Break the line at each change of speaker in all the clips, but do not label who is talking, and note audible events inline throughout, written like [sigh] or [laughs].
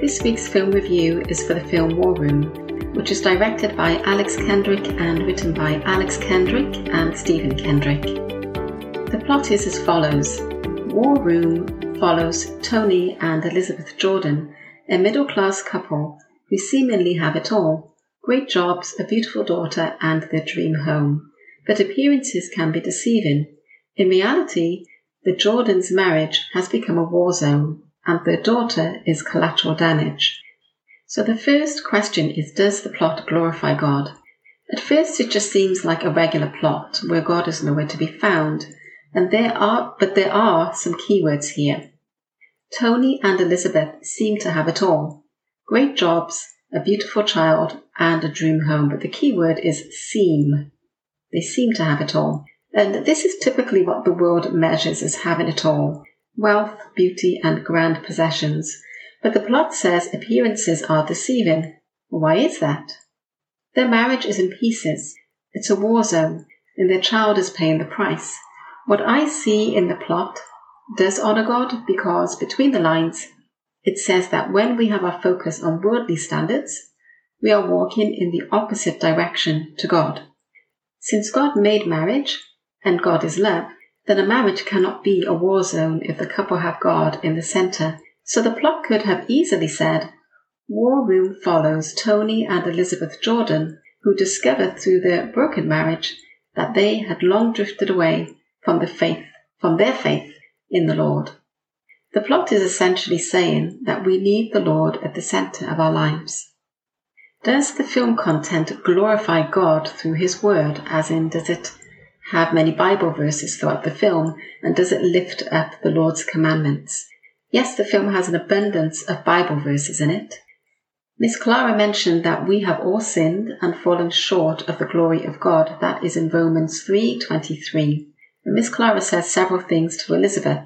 This week's film review is for the film War Room, which is directed by Alex Kendrick and written by Alex Kendrick and Stephen Kendrick. The plot is as follows War Room follows Tony and Elizabeth Jordan, a middle class couple who seemingly have it all great jobs, a beautiful daughter, and their dream home. But appearances can be deceiving. In reality, the Jordans' marriage has become a war zone and their daughter is collateral damage. So the first question is Does the plot glorify God? At first, it just seems like a regular plot where God is nowhere to be found, and there are, but there are some keywords here. Tony and Elizabeth seem to have it all great jobs, a beautiful child, and a dream home, but the key word is seem. They seem to have it all. And this is typically what the world measures as having it all wealth, beauty, and grand possessions. But the plot says appearances are deceiving. Why is that? Their marriage is in pieces. It's a war zone, and their child is paying the price. What I see in the plot does honor God because between the lines, it says that when we have our focus on worldly standards, we are walking in the opposite direction to God. Since God made marriage, and God is love, then a marriage cannot be a war zone if the couple have God in the center. So the plot could have easily said, War Room follows Tony and Elizabeth Jordan, who discover through their broken marriage that they had long drifted away from the faith, from their faith in the Lord. The plot is essentially saying that we need the Lord at the center of our lives. Does the film content glorify God through His Word, as in, does it have many Bible verses throughout the film, and does it lift up the Lord's commandments? Yes, the film has an abundance of Bible verses in it. Miss Clara mentioned that we have all sinned and fallen short of the glory of God. That is in Romans 3:23. Miss Clara says several things to Elizabeth.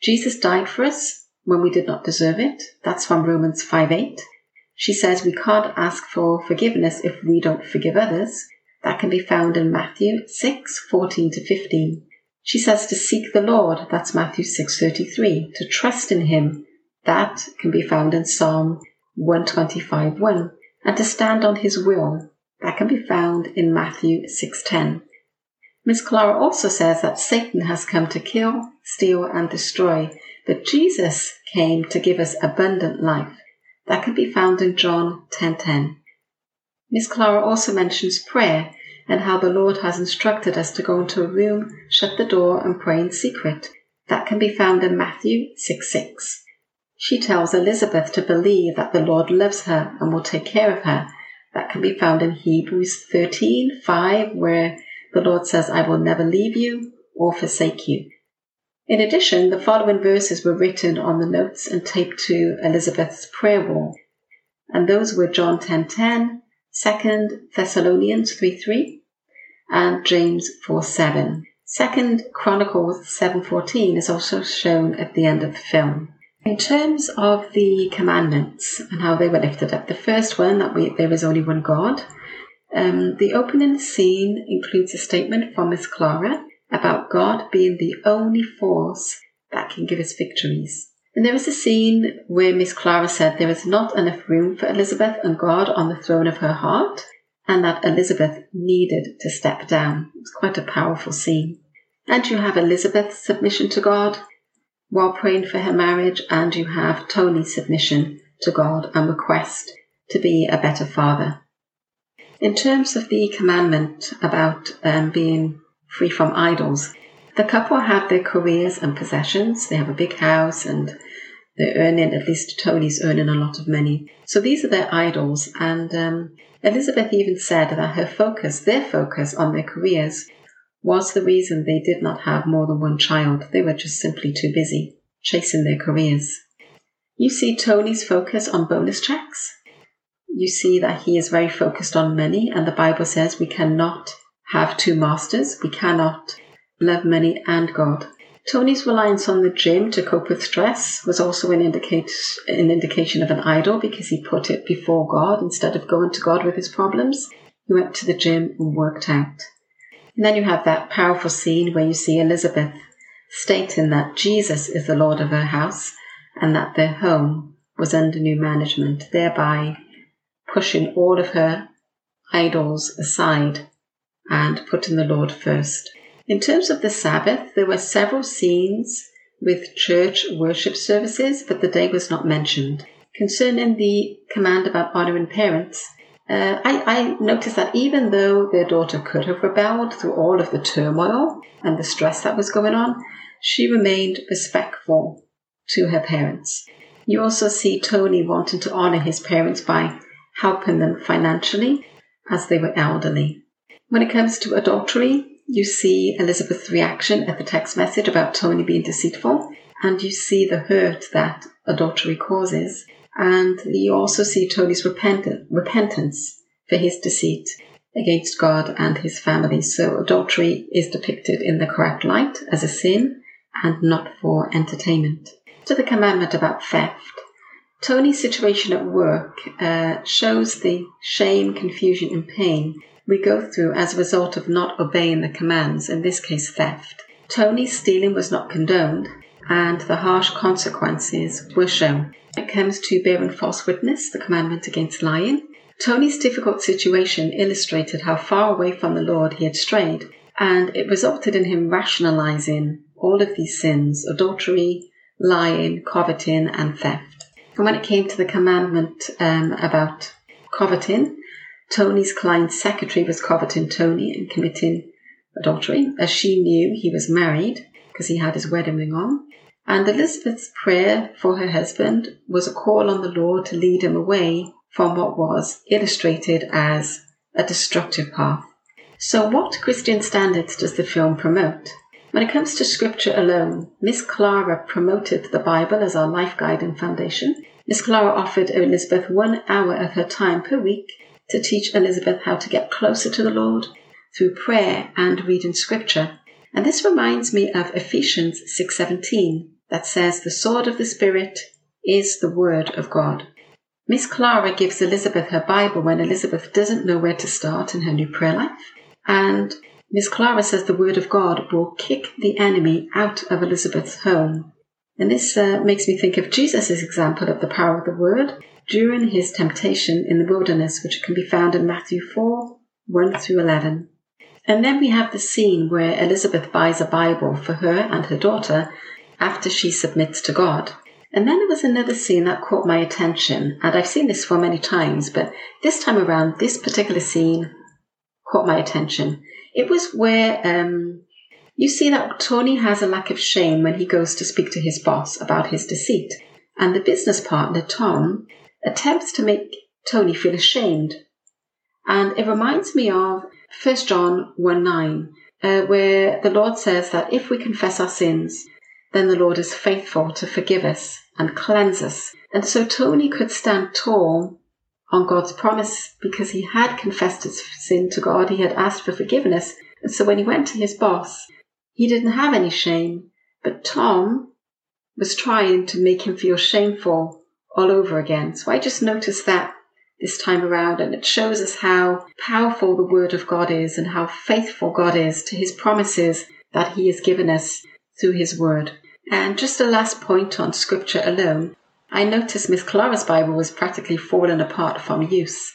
Jesus died for us when we did not deserve it. That's from Romans 5:8. She says we can't ask for forgiveness if we don't forgive others. That can be found in Matthew 6, 14 to 15. She says to seek the Lord, that's Matthew 6:33, to trust in him. That can be found in Psalm 125, 1, and to stand on his will. That can be found in Matthew 6:10. Miss Clara also says that Satan has come to kill, steal, and destroy, but Jesus came to give us abundant life. That can be found in John 10:10. Miss Clara also mentions prayer and how the Lord has instructed us to go into a room, shut the door, and pray in secret. That can be found in Matthew 6 6. She tells Elizabeth to believe that the Lord loves her and will take care of her. That can be found in Hebrews 13 5, where the Lord says, I will never leave you or forsake you. In addition, the following verses were written on the notes and taped to Elizabeth's prayer wall. And those were John 10 10, Second Thessalonians 3 3 and James 4 7. Second Chronicles 7:14 is also shown at the end of the film. In terms of the commandments and how they were lifted up, the first one that we, there is only one God. Um, the opening scene includes a statement from Miss Clara about God being the only force that can give us victories. And there was a scene where Miss Clara said there is not enough room for Elizabeth and God on the throne of her heart, and that Elizabeth needed to step down. It's quite a powerful scene. And you have Elizabeth's submission to God while praying for her marriage, and you have Tony's submission to God and request to be a better father. In terms of the commandment about um, being free from idols, the couple have their careers and possessions. They have a big house and they're earning, at least Tony's earning a lot of money. So these are their idols. And um, Elizabeth even said that her focus, their focus on their careers, was the reason they did not have more than one child. They were just simply too busy chasing their careers. You see Tony's focus on bonus checks. You see that he is very focused on money, and the Bible says we cannot have two masters. We cannot love money and God. Tony's reliance on the gym to cope with stress was also an, indicate, an indication of an idol because he put it before God instead of going to God with his problems. He went to the gym and worked out. And then you have that powerful scene where you see Elizabeth stating that Jesus is the Lord of her house and that their home was under new management, thereby pushing all of her idols aside and putting the Lord first. In terms of the Sabbath, there were several scenes with church worship services, but the day was not mentioned. Concerning the command about honoring parents, uh, I, I noticed that even though their daughter could have rebelled through all of the turmoil and the stress that was going on, she remained respectful to her parents. You also see Tony wanting to honor his parents by helping them financially as they were elderly. When it comes to adultery, you see Elizabeth's reaction at the text message about Tony being deceitful, and you see the hurt that adultery causes. And you also see Tony's repent- repentance for his deceit against God and his family. So adultery is depicted in the correct light as a sin and not for entertainment. To the commandment about theft, Tony's situation at work uh, shows the shame, confusion, and pain we go through as a result of not obeying the commands, in this case, theft. Tony's stealing was not condoned, and the harsh consequences were shown. It comes to bearing false witness, the commandment against lying. Tony's difficult situation illustrated how far away from the Lord he had strayed, and it resulted in him rationalizing all of these sins adultery, lying, coveting, and theft. And when it came to the commandment um, about coveting, Tony's client's secretary was coveting Tony and committing adultery, as she knew he was married because he had his wedding ring on. And Elizabeth's prayer for her husband was a call on the Lord to lead him away from what was illustrated as a destructive path. So, what Christian standards does the film promote? When it comes to scripture alone, Miss Clara promoted the Bible as our life guide and foundation. Miss Clara offered Elizabeth one hour of her time per week to teach Elizabeth how to get closer to the Lord through prayer and reading scripture. And this reminds me of Ephesians 6:17 that says the sword of the spirit is the word of God. Miss Clara gives Elizabeth her Bible when Elizabeth doesn't know where to start in her new prayer life. And Miss Clara says the word of God will kick the enemy out of Elizabeth's home. And this uh, makes me think of Jesus' example of the power of the word during his temptation in the wilderness, which can be found in Matthew 4 1 through 11. And then we have the scene where Elizabeth buys a Bible for her and her daughter after she submits to God. And then there was another scene that caught my attention, and I've seen this for many times, but this time around, this particular scene caught my attention. It was where um, you see that Tony has a lack of shame when he goes to speak to his boss about his deceit, and the business partner, Tom, attempts to make Tony feel ashamed. And it reminds me of 1 John 1 9, uh, where the Lord says that if we confess our sins, then the Lord is faithful to forgive us and cleanse us. And so Tony could stand tall on God's promise because he had confessed his sin to God, he had asked for forgiveness. And so when he went to his boss, he didn't have any shame. But Tom was trying to make him feel shameful all over again. So I just noticed that this time around, and it shows us how powerful the Word of God is and how faithful God is to His promises that He has given us through His Word. And just a last point on Scripture alone, I noticed Miss Clara's Bible was practically fallen apart from use,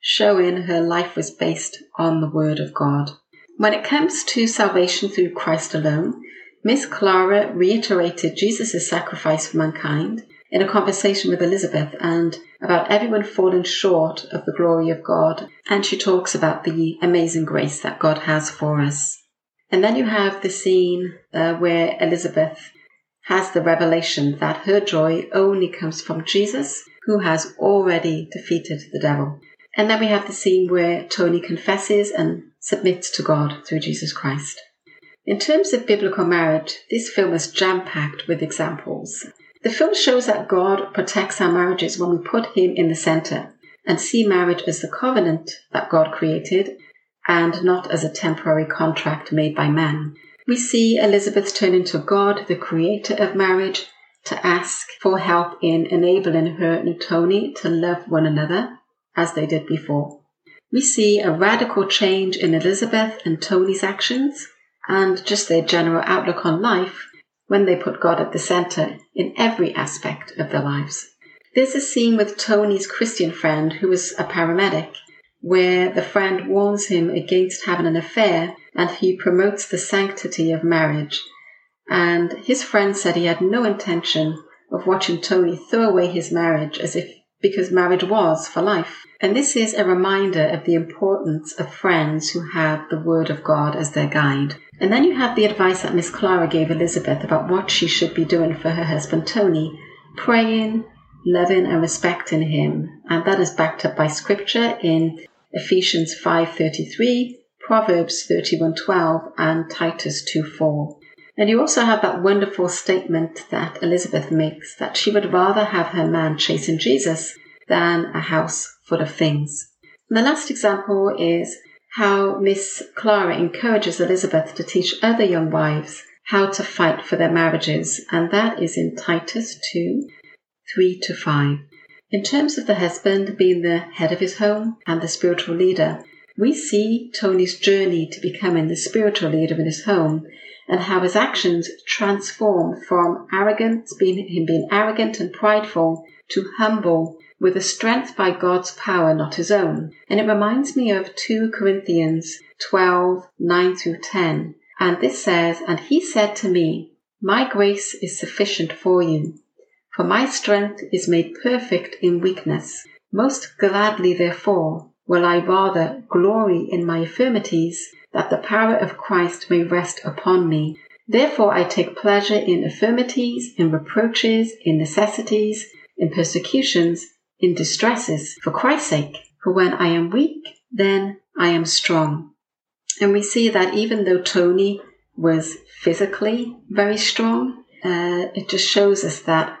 showing her life was based on the Word of God. When it comes to salvation through Christ alone, Miss Clara reiterated Jesus' sacrifice for mankind in a conversation with Elizabeth and about everyone falling short of the glory of God. And she talks about the amazing grace that God has for us. And then you have the scene uh, where Elizabeth has the revelation that her joy only comes from Jesus, who has already defeated the devil. And then we have the scene where Tony confesses and submits to God through Jesus Christ. In terms of biblical marriage, this film is jam packed with examples. The film shows that God protects our marriages when we put Him in the center and see marriage as the covenant that God created and not as a temporary contract made by man. We see Elizabeth turning to God, the creator of marriage, to ask for help in enabling her and Tony to love one another as they did before. We see a radical change in Elizabeth and Tony's actions and just their general outlook on life when they put God at the center in every aspect of their lives. There's a scene with Tony's Christian friend who is a paramedic where the friend warns him against having an affair and he promotes the sanctity of marriage. And his friend said he had no intention of watching Tony throw away his marriage as if because marriage was for life. And this is a reminder of the importance of friends who have the Word of God as their guide. And then you have the advice that Miss Clara gave Elizabeth about what she should be doing for her husband Tony praying, loving, and respecting him. And that is backed up by scripture in Ephesians 5:33, Proverbs 31:12, and Titus 2:4. And you also have that wonderful statement that Elizabeth makes that she would rather have her man chasing Jesus than a house full of things. And the last example is how Miss Clara encourages Elizabeth to teach other young wives how to fight for their marriages, and that is in Titus 2 3 to 5. In terms of the husband being the head of his home and the spiritual leader, we see Tony's journey to becoming the spiritual leader in his home and how his actions transform from arrogance, being him being arrogant and prideful, to humble with a strength by God's power, not his own. And it reminds me of 2 Corinthians 12, 9 through 10. And this says, And he said to me, My grace is sufficient for you, for my strength is made perfect in weakness. Most gladly, therefore, will I rather glory in my infirmities, that the power of Christ may rest upon me. Therefore I take pleasure in infirmities, in reproaches, in necessities, in persecutions, in distresses, for Christ's sake. For when I am weak, then I am strong. And we see that even though Tony was physically very strong, uh, it just shows us that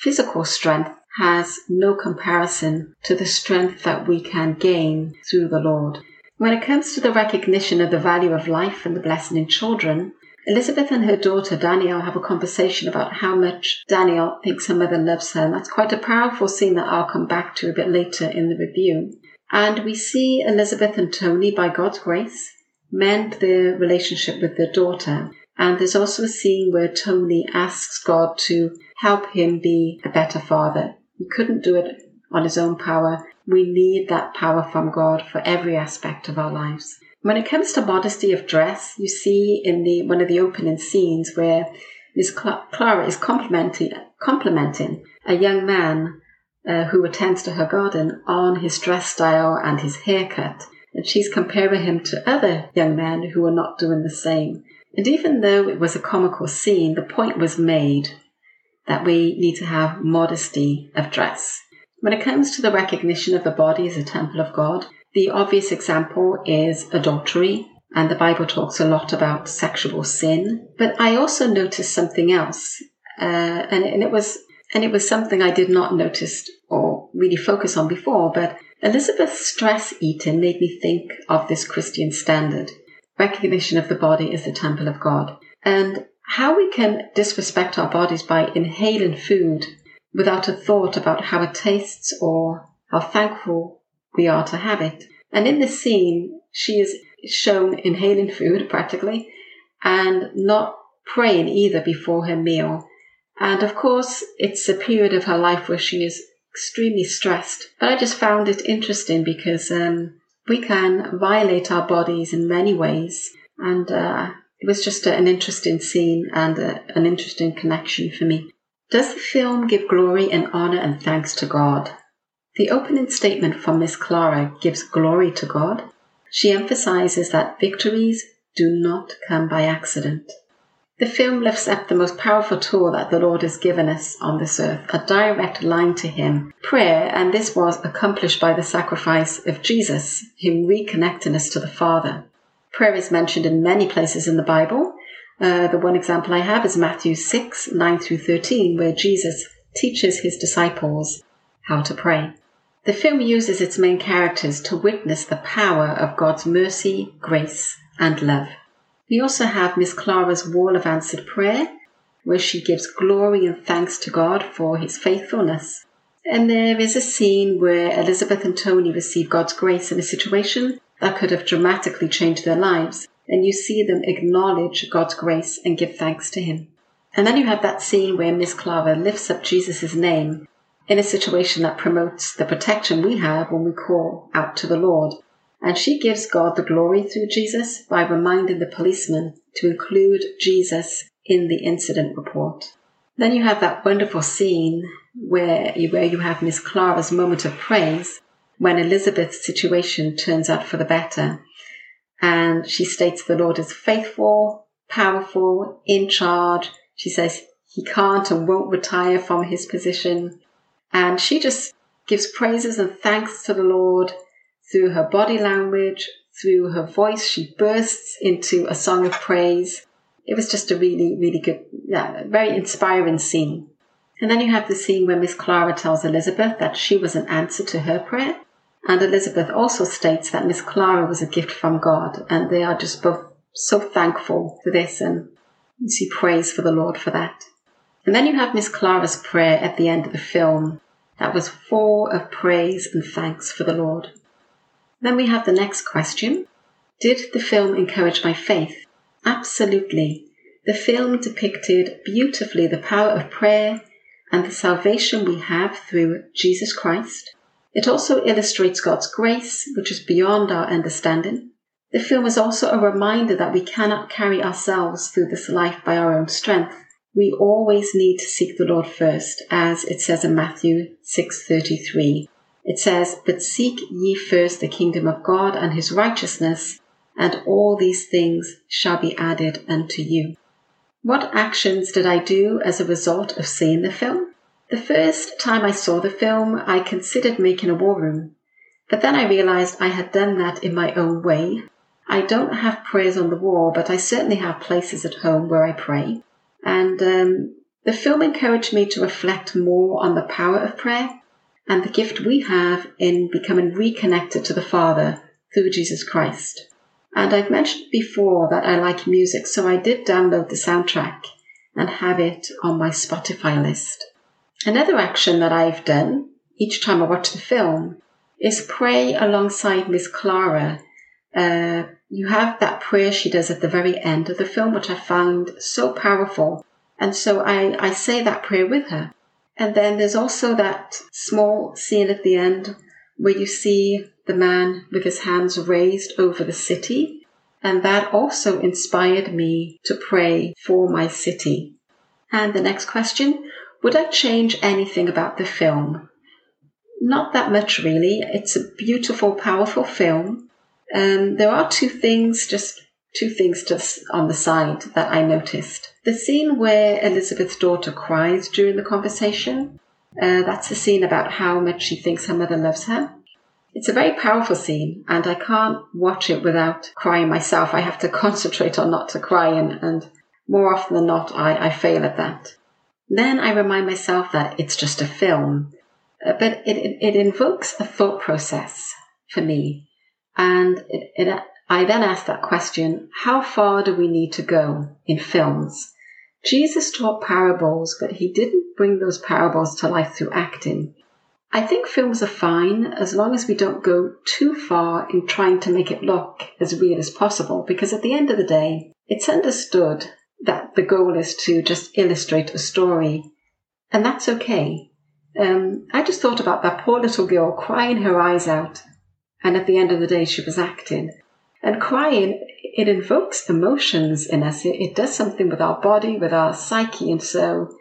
physical strength has no comparison to the strength that we can gain through the Lord. When it comes to the recognition of the value of life and the blessing in children, Elizabeth and her daughter Danielle have a conversation about how much Danielle thinks her mother loves her, and that's quite a powerful scene that I'll come back to a bit later in the review. And we see Elizabeth and Tony, by God's grace, mend their relationship with their daughter. And there's also a scene where Tony asks God to help him be a better father. He couldn't do it on his own power. We need that power from God for every aspect of our lives. When it comes to modesty of dress, you see in the one of the opening scenes where Miss Clara is complimenting, complimenting a young man uh, who attends to her garden on his dress style and his haircut. And she's comparing him to other young men who are not doing the same. And even though it was a comical scene, the point was made that we need to have modesty of dress. When it comes to the recognition of the body as a temple of God, the obvious example is adultery, and the Bible talks a lot about sexual sin. But I also noticed something else, uh, and, and it was and it was something I did not notice or really focus on before. But Elizabeth's stress eating made me think of this Christian standard recognition of the body as the temple of God, and how we can disrespect our bodies by inhaling food without a thought about how it tastes or how thankful we are to have it. And in this scene, she is shown inhaling food practically and not praying either before her meal. And of course, it's a period of her life where she is extremely stressed. But I just found it interesting because um, we can violate our bodies in many ways. And uh, it was just an interesting scene and a, an interesting connection for me. Does the film give glory and honor and thanks to God? The opening statement from Miss Clara gives glory to God. She emphasizes that victories do not come by accident. The film lifts up the most powerful tool that the Lord has given us on this earth, a direct line to Him, prayer, and this was accomplished by the sacrifice of Jesus, Him reconnecting us to the Father. Prayer is mentioned in many places in the Bible, uh, the one example I have is Matthew 6, 9 through 13, where Jesus teaches his disciples how to pray. The film uses its main characters to witness the power of God's mercy, grace, and love. We also have Miss Clara's Wall of Answered Prayer, where she gives glory and thanks to God for his faithfulness. And there is a scene where Elizabeth and Tony receive God's grace in a situation that could have dramatically changed their lives and you see them acknowledge God's grace and give thanks to Him. And then you have that scene where Miss Clara lifts up Jesus' name in a situation that promotes the protection we have when we call out to the Lord. And she gives God the glory through Jesus by reminding the policeman to include Jesus in the incident report. Then you have that wonderful scene where you, where you have Miss Clara's moment of praise when Elizabeth's situation turns out for the better. And she states the Lord is faithful, powerful, in charge. She says he can't and won't retire from his position. And she just gives praises and thanks to the Lord through her body language, through her voice. She bursts into a song of praise. It was just a really, really good, yeah, very inspiring scene. And then you have the scene where Miss Clara tells Elizabeth that she was an answer to her prayer. And Elizabeth also states that Miss Clara was a gift from God, and they are just both so thankful for this, and she prays for the Lord for that. And then you have Miss Clara's prayer at the end of the film that was full of praise and thanks for the Lord. Then we have the next question. Did the film encourage my faith? Absolutely. The film depicted beautifully the power of prayer and the salvation we have through Jesus Christ. It also illustrates God's grace, which is beyond our understanding. The film is also a reminder that we cannot carry ourselves through this life by our own strength. We always need to seek the Lord first, as it says in Matthew 6:33. It says, "But seek ye first the kingdom of God and his righteousness, and all these things shall be added unto you." What actions did I do as a result of seeing the film? The first time I saw the film, I considered making a war room, but then I realized I had done that in my own way. I don't have prayers on the wall, but I certainly have places at home where I pray. And um, the film encouraged me to reflect more on the power of prayer and the gift we have in becoming reconnected to the Father through Jesus Christ. And I've mentioned before that I like music, so I did download the soundtrack and have it on my Spotify list. Another action that I've done each time I watch the film is pray alongside Miss Clara. Uh, you have that prayer she does at the very end of the film, which I found so powerful. And so I, I say that prayer with her. And then there's also that small scene at the end where you see the man with his hands raised over the city. And that also inspired me to pray for my city. And the next question would I change anything about the film? Not that much, really. It's a beautiful, powerful film. Um, there are two things, just two things just on the side that I noticed. The scene where Elizabeth's daughter cries during the conversation, uh, that's the scene about how much she thinks her mother loves her. It's a very powerful scene, and I can't watch it without crying myself. I have to [laughs] concentrate on not to cry, and, and more often than not, I, I fail at that. Then I remind myself that it's just a film, uh, but it, it, it invokes a thought process for me. And it, it, I then ask that question, how far do we need to go in films? Jesus taught parables, but he didn't bring those parables to life through acting. I think films are fine as long as we don't go too far in trying to make it look as real as possible, because at the end of the day, it's understood that the goal is to just illustrate a story, and that's okay. Um, I just thought about that poor little girl crying her eyes out, and at the end of the day, she was acting. And crying, it invokes emotions in us. It, it does something with our body, with our psyche, and so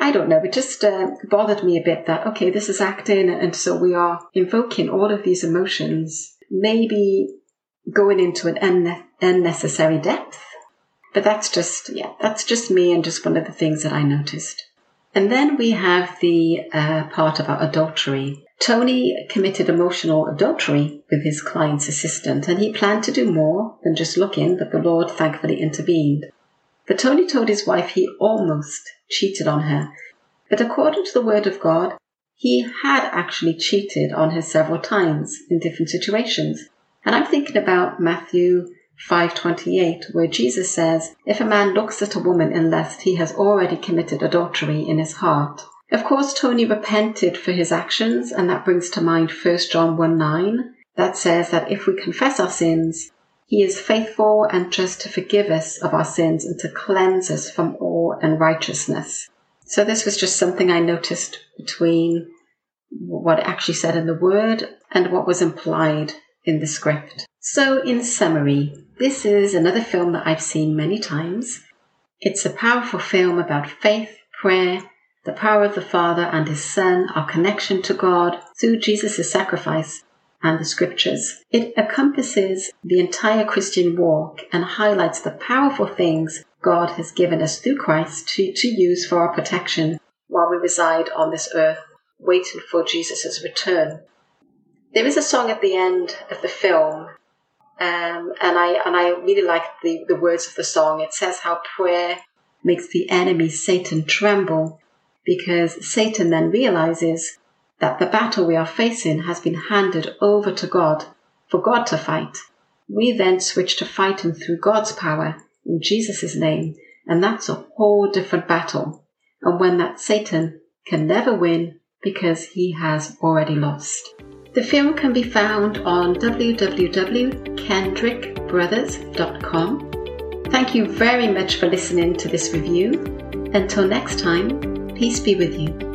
I don't know. It just uh, bothered me a bit that okay, this is acting, and so we are invoking all of these emotions, maybe going into an unne- unnecessary depth but that's just, yeah, that's just me and just one of the things that I noticed. And then we have the uh, part about adultery. Tony committed emotional adultery with his client's assistant, and he planned to do more than just look in, but the Lord thankfully intervened. But Tony told his wife he almost cheated on her. But according to the word of God, he had actually cheated on her several times in different situations. And I'm thinking about Matthew 5:28 where Jesus says, "If a man looks at a woman in lust, he has already committed adultery in his heart." Of course, Tony repented for his actions, and that brings to mind 1 John 1 9 that says that if we confess our sins, he is faithful and just to forgive us of our sins and to cleanse us from all unrighteousness. So this was just something I noticed between what it actually said in the word and what was implied in the script. So, in summary, this is another film that I've seen many times. It's a powerful film about faith, prayer, the power of the Father and His Son, our connection to God through Jesus' sacrifice, and the scriptures. It encompasses the entire Christian walk and highlights the powerful things God has given us through Christ to, to use for our protection while we reside on this earth, waiting for Jesus' return. There is a song at the end of the film, um, and I and I really like the, the words of the song. It says how prayer makes the enemy Satan tremble because Satan then realizes that the battle we are facing has been handed over to God for God to fight. We then switch to fighting through God's power in Jesus' name, and that's a whole different battle. And when that Satan can never win because he has already lost. The film can be found on www.kendrickbrothers.com. Thank you very much for listening to this review. Until next time, Peace be with you.